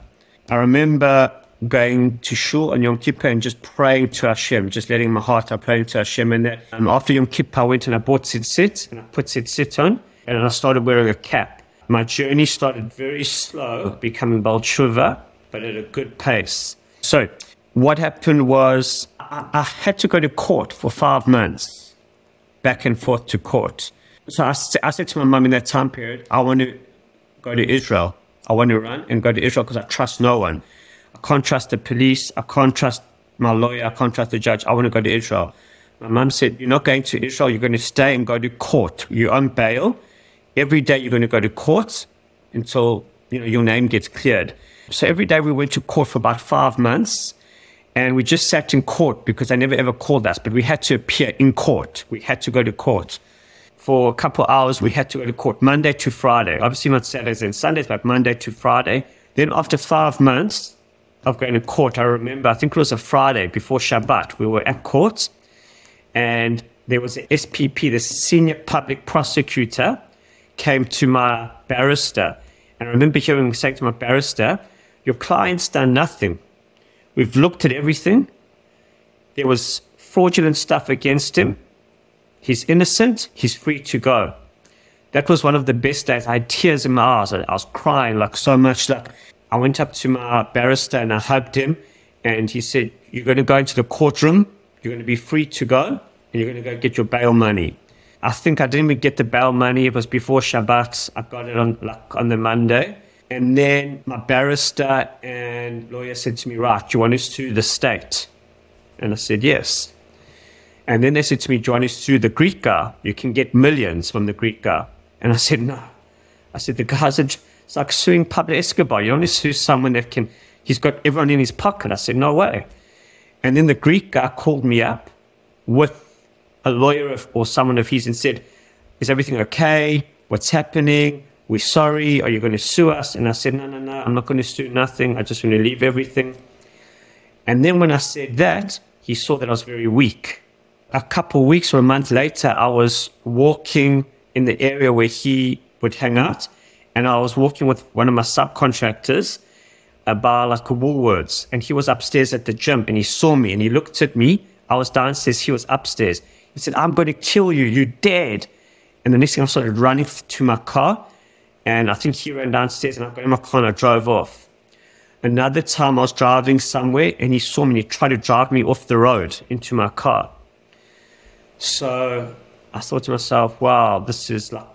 S2: I remember going to shul on Yom Kippur and just praying to Hashem, just letting my heart out, praying to Hashem. And that um, after Yom Kippur, I went and I bought tzitzit and I put tzitzit on and I started wearing a cap. My journey started very slow, becoming Baal Tshuva, but at a good pace. So what happened was I, I had to go to court for five months, back and forth to court. So I, I said to my mum in that time period, I want to go to Israel. I want to run and go to Israel because I trust no one. I can't trust the police. I can't trust my lawyer. I can't trust the judge. I want to go to Israel. My mum said, You're not going to Israel. You're going to stay and go to court. You're on bail. Every day you're going to go to court until you know your name gets cleared. So every day we went to court for about five months. And we just sat in court because they never ever called us, but we had to appear in court. We had to go to court for a couple of hours. We had to go to court Monday to Friday. Obviously not Saturdays and Sundays, but Monday to Friday. Then after five months of going to court, I remember, I think it was a Friday before Shabbat, we were at court and there was an SPP, the senior public prosecutor, came to my barrister. And I remember hearing him say to my barrister, your client's done nothing. We've looked at everything. There was fraudulent stuff against him. He's innocent. He's free to go. That was one of the best days. I had tears in my eyes. I was crying like so much. Like I went up to my barrister and I hugged him, and he said, "You're going to go into the courtroom. You're going to be free to go, and you're going to go get your bail money." I think I didn't even get the bail money. It was before Shabbat. I got it on like on the Monday. And then my barrister and lawyer said to me, Right, do you want us to the state? And I said, Yes. And then they said to me, Do you want us to the Greek guy? You can get millions from the Greek guy. And I said, No. I said, The guy's a, it's like suing Pablo Escobar. You only sue someone that can, he's got everyone in his pocket. I said, No way. And then the Greek guy called me up with a lawyer of, or someone of his and said, Is everything okay? What's happening? We're sorry. Are you going to sue us? And I said, No, no, no. I'm not going to sue nothing. I just want to leave everything. And then when I said that, he saw that I was very weak. A couple of weeks or a month later, I was walking in the area where he would hang out. And I was walking with one of my subcontractors about like a Woolworths. And he was upstairs at the gym and he saw me and he looked at me. I was downstairs. He was upstairs. He said, I'm going to kill you. You're dead. And the next thing I started running to my car. And I think he ran downstairs and I got in my car and I drove off. Another time I was driving somewhere and he saw me and he tried to drive me off the road into my car. So I thought to myself, wow, this is like,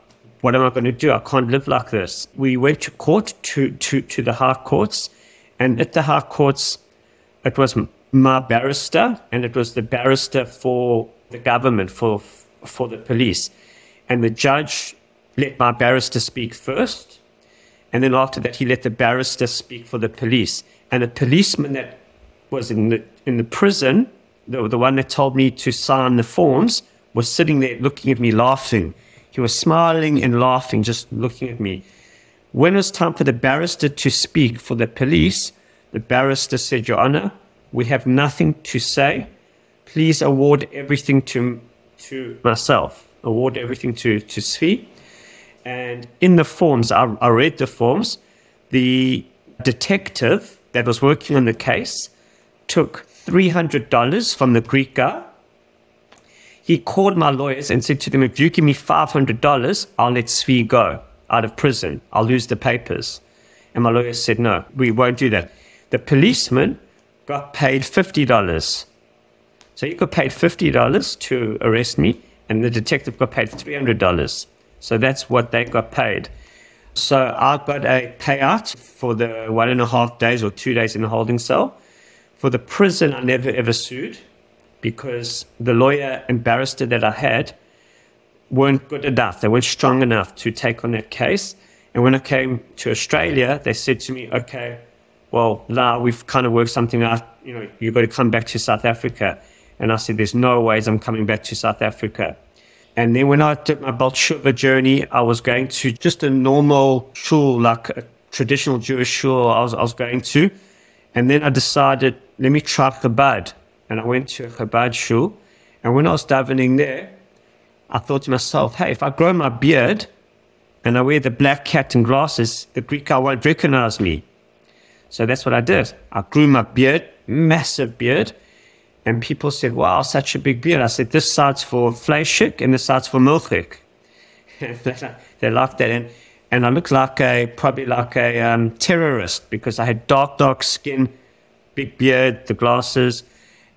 S2: what am I going to do? I can't live like this. We went to court, to, to, to the high courts. And at the high courts, it was my barrister and it was the barrister for the government, for, for the police. And the judge let my barrister speak first. And then after that, he let the barrister speak for the police. And the policeman that was in the, in the prison, the, the one that told me to sign the forms, was sitting there looking at me, laughing. He was smiling and laughing, just looking at me. When it was time for the barrister to speak for the police, the barrister said, Your Honor, we have nothing to say. Please award everything to, to myself, award everything to, to Tzvi. And in the forms, I, I read the forms. The detective that was working on the case took $300 from the Greek guy. He called my lawyers and said to them, If you give me $500, I'll let Tzvi go out of prison. I'll lose the papers. And my lawyers said, no, we won't do that. The policeman got paid $50. So he got paid $50 to arrest me, and the detective got paid $300. So that's what they got paid. So I got a payout for the one and a half days or two days in the holding cell. For the prison, I never ever sued because the lawyer and barrister that I had weren't good enough. They weren't strong enough to take on that case. And when I came to Australia, they said to me, okay, well, now we've kind of worked something out. You know, you've got to come back to South Africa. And I said, there's no ways I'm coming back to South Africa. And then when I did my Baal Tshuva journey, I was going to just a normal shul, like a traditional Jewish shul I was, I was going to. And then I decided, let me try Chabad. And I went to a Chabad shul. And when I was davening there, I thought to myself, hey, if I grow my beard and I wear the black hat and glasses, the Greek guy won't recognize me. So that's what I did. I grew my beard, massive beard. And people said, wow, such a big beard. I said, this starts for Fleischik and this starts for Milchik. they laughed that. And, and I looked like a, probably like a um, terrorist because I had dark, dark skin, big beard, the glasses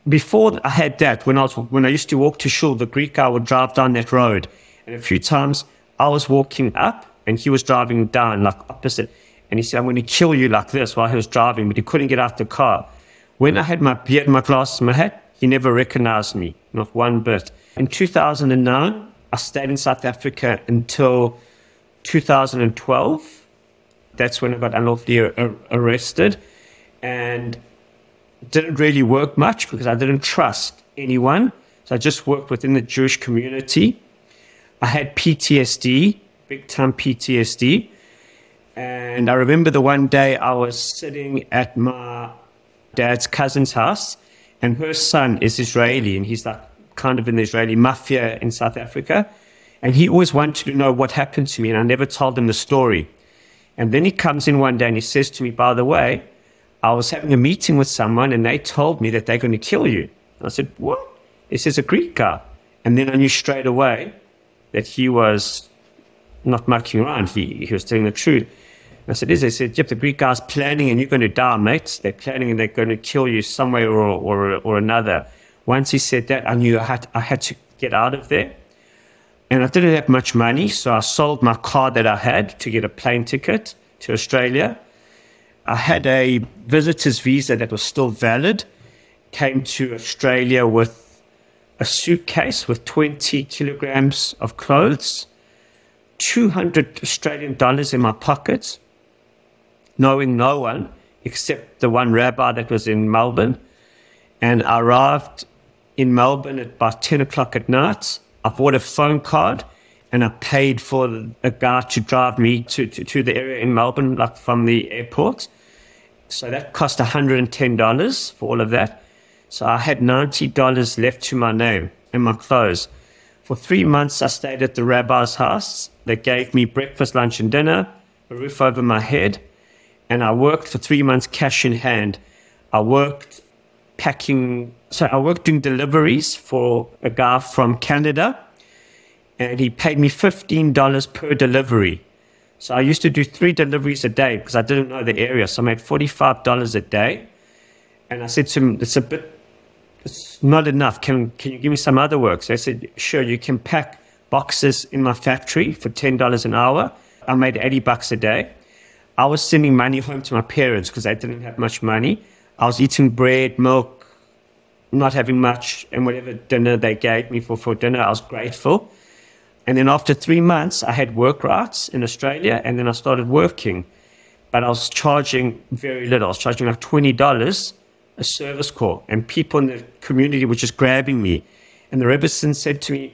S2: before I had that, when I was when I used to walk to shul, the Greek guy would drive down that road, and a few times I was walking up and he was driving down like opposite, and he said, "I'm going to kill you like this" while he was driving, but he couldn't get out the car. When I had my beard, my glasses, my hat, he never recognized me, not one bit. In 2009, I stayed in South Africa until 2012. That's when I got unlawfully arrested, and didn't really work much because I didn't trust anyone. So I just worked within the Jewish community. I had PTSD, big time PTSD. And I remember the one day I was sitting at my dad's cousin's house, and her son is Israeli, and he's like kind of in the Israeli mafia in South Africa. And he always wanted to know what happened to me, and I never told him the story. And then he comes in one day and he says to me, By the way, I was having a meeting with someone and they told me that they're going to kill you. I said, What? This is a Greek guy. And then I knew straight away that he was not mucking around. He, he was telling the truth. I said, Is they said, Yep, the Greek guy's planning and you're going to die, mate. They're planning and they're going to kill you some way or, or, or another. Once he said that, I knew I had, I had to get out of there. And I didn't have much money, so I sold my car that I had to get a plane ticket to Australia. I had a visitor's visa that was still valid, came to Australia with a suitcase with 20 kilograms of clothes, 200 Australian dollars in my pockets, knowing no one except the one rabbi that was in Melbourne. And I arrived in Melbourne at about 10 o'clock at night. I bought a phone card and I paid for a guy to drive me to, to, to the area in Melbourne, like from the airport. So that cost $110 for all of that. So I had $90 left to my name and my clothes. For three months, I stayed at the rabbi's house. They gave me breakfast, lunch, and dinner, a roof over my head, and I worked for three months cash in hand. I worked packing, so I worked doing deliveries for a guy from Canada, and he paid me $15 per delivery. So I used to do three deliveries a day because I didn't know the area. So I made $45 a day. And I said to him, it's a bit, it's not enough. Can, can you give me some other work? So I said, sure, you can pack boxes in my factory for $10 an hour. I made 80 bucks a day. I was sending money home to my parents because they didn't have much money. I was eating bread, milk, not having much, and whatever dinner they gave me for, for dinner, I was grateful. And then after three months, I had work rights in Australia, and then I started working. But I was charging very little. I was charging like $20 a service call, and people in the community were just grabbing me. And the Rebbetzin said to me,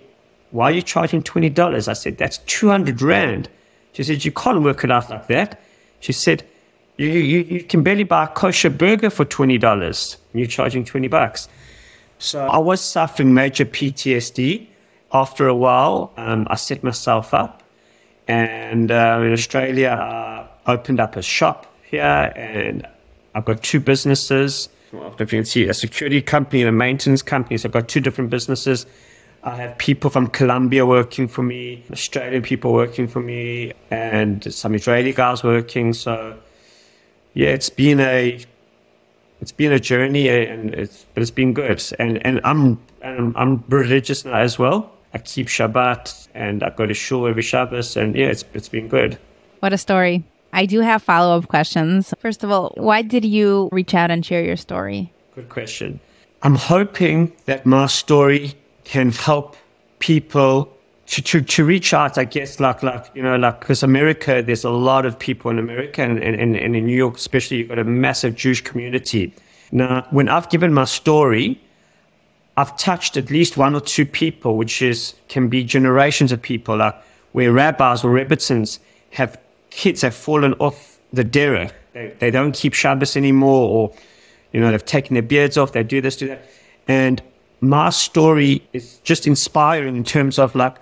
S2: why are you charging $20? I said, that's 200 Rand. She said, you can't work it out like that. She said, you, you, you can barely buy a kosher burger for $20. You're charging 20 bucks. So I was suffering major PTSD. After a while, um, I set myself up. And uh, in Australia, I opened up a shop here and I've got two businesses. Well, if you can see, a security company and a maintenance company. So I've got two different businesses. I have people from Colombia working for me, Australian people working for me, and some Israeli guys working. So, yeah, it's been a it's been a journey, eh, and it's but it's been good. And and I'm and I'm religious now as well. I keep Shabbat, and I go to shul every Shabbos, and yeah, it's it's been good.
S3: What a story! I do have follow up questions. First of all, why did you reach out and share your story?
S2: Good question. I'm hoping that my story can help people to, to, to reach out, I guess, like, like you know, like, because America, there's a lot of people in America and, and, and in New York, especially, you've got a massive Jewish community. Now, when I've given my story, I've touched at least one or two people, which is can be generations of people, like where rabbis or rebbetzins have kids have fallen off the derech. They, they don't keep Shabbos anymore, or you know they've taken their beards off. They do this, do that, and my story is just inspiring in terms of like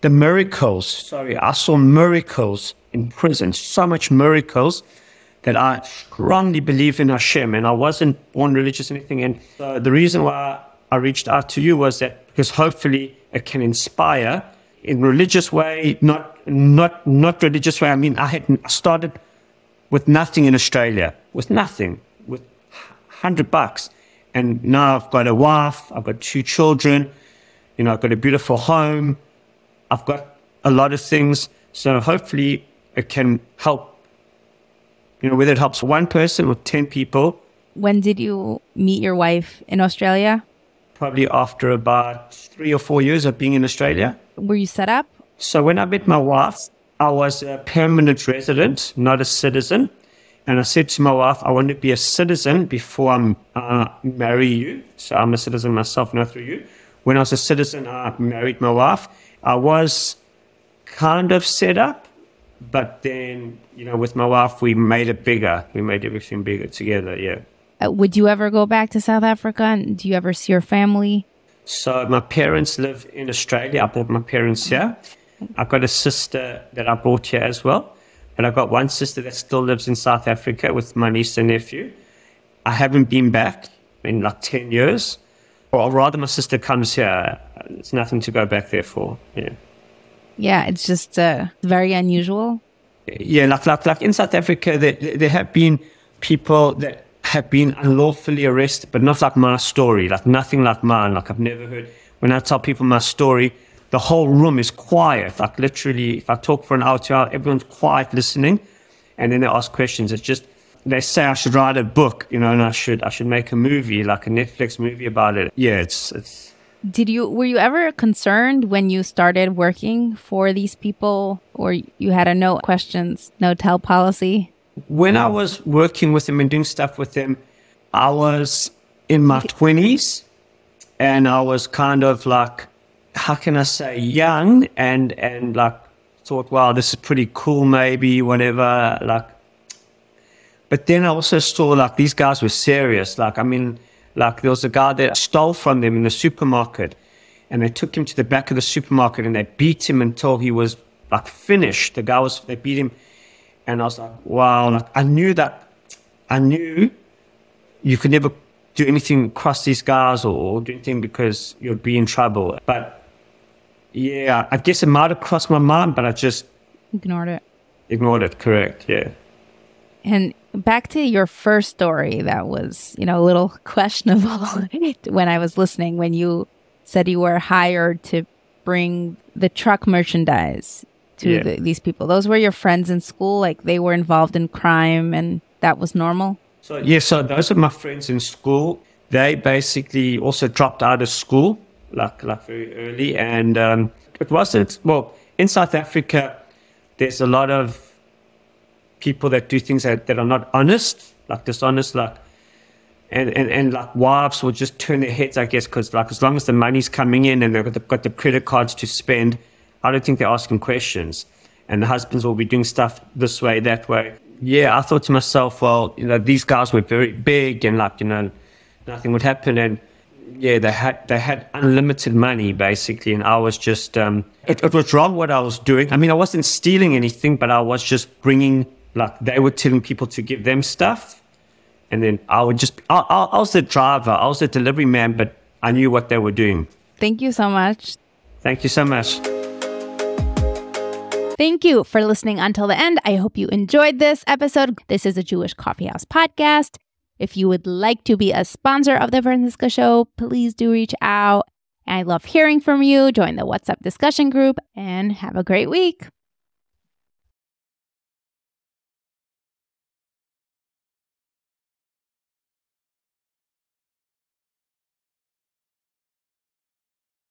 S2: the miracles. Sorry, I saw miracles in prison, so much miracles that I strongly believe in Hashem, and I wasn't born religious or anything. And so the reason why I reached out to you was that because hopefully it can inspire in religious way, not not not religious way. I mean, I had started with nothing in Australia, with nothing, with hundred bucks, and now I've got a wife, I've got two children, you know, I've got a beautiful home, I've got a lot of things. So hopefully it can help, you know, whether it helps one person or 10 people.
S3: When did you meet your wife in Australia?
S2: Probably after about three or four years of being in Australia.
S3: Were you set up?
S2: So when I met my wife, I was a permanent resident, not a citizen. And I said to my wife, I want to be a citizen before I uh, marry you. So I'm a citizen myself, not through you. When I was a citizen, I married my wife. I was kind of set up, but then, you know, with my wife, we made it bigger. We made everything bigger together, yeah.
S3: Uh, would you ever go back to South Africa? And do you ever see your family?
S2: So my parents live in Australia. I brought my parents here. I've got a sister that I brought here as well. And I've got one sister that still lives in South Africa with my niece and nephew. I haven't been back in like 10 years. Or rather, my sister comes here. It's nothing to go back there for. Yeah.
S3: Yeah, it's just uh, very unusual.
S2: Yeah, like, like, like in South Africa, there, there have been people that have been unlawfully arrested, but not like my story, like nothing like mine. Like I've never heard, when I tell people my story, the whole room is quiet. Like literally, if I talk for an hour, two hours, everyone's quiet listening, and then they ask questions. It's just they say I should write a book, you know, and I should I should make a movie, like a Netflix movie about it. Yeah, it's it's.
S3: Did you were you ever concerned when you started working for these people, or you had a no questions, no tell policy?
S2: When I was working with them and doing stuff with them, I was in my twenties, and I was kind of like how can I say, young and, and like thought, wow, this is pretty cool, maybe, whatever. Like, but then I also saw like these guys were serious. Like, I mean, like there was a guy that stole from them in the supermarket and they took him to the back of the supermarket and they beat him until he was like finished. The guy was, they beat him. And I was like, wow, like I knew that, I knew you could never do anything across these guys or do anything because you'd be in trouble. But yeah, I guess it might have crossed my mind, but I just
S3: ignored it.
S2: Ignored it, correct, yeah.
S3: And back to your first story that was, you know, a little questionable when I was listening when you said you were hired to bring the truck merchandise to yeah. the, these people. Those were your friends in school, like they were involved in crime and that was normal?
S2: So, yeah, so those are my friends in school. They basically also dropped out of school like like very early, and um, it wasn't well in South Africa. There's a lot of people that do things that, that are not honest, like dishonest, like and, and, and like wives will just turn their heads, I guess, because like as long as the money's coming in and they've got the, credit cards to spend, I don't think they're asking questions. And the husbands will be doing stuff this way, that way. Yeah, I thought to myself, well, you know, these guys were very big and like, you know, nothing would happen. And yeah, they had they had unlimited money basically, and I was just um, it, it was wrong what I was doing. I mean, I wasn't stealing anything, but I was just bringing like they were telling people to give them stuff, and then I would just I, I, I was the driver, I was the delivery man, but I knew what they were doing.
S3: Thank you so much.
S2: Thank you so much.
S3: Thank you for listening until the end. I hope you enjoyed this episode. This is a Jewish Coffeehouse podcast. If you would like to be a sponsor of the Franciska Show, please do reach out. I love hearing from you. Join the WhatsApp discussion group and have a great week.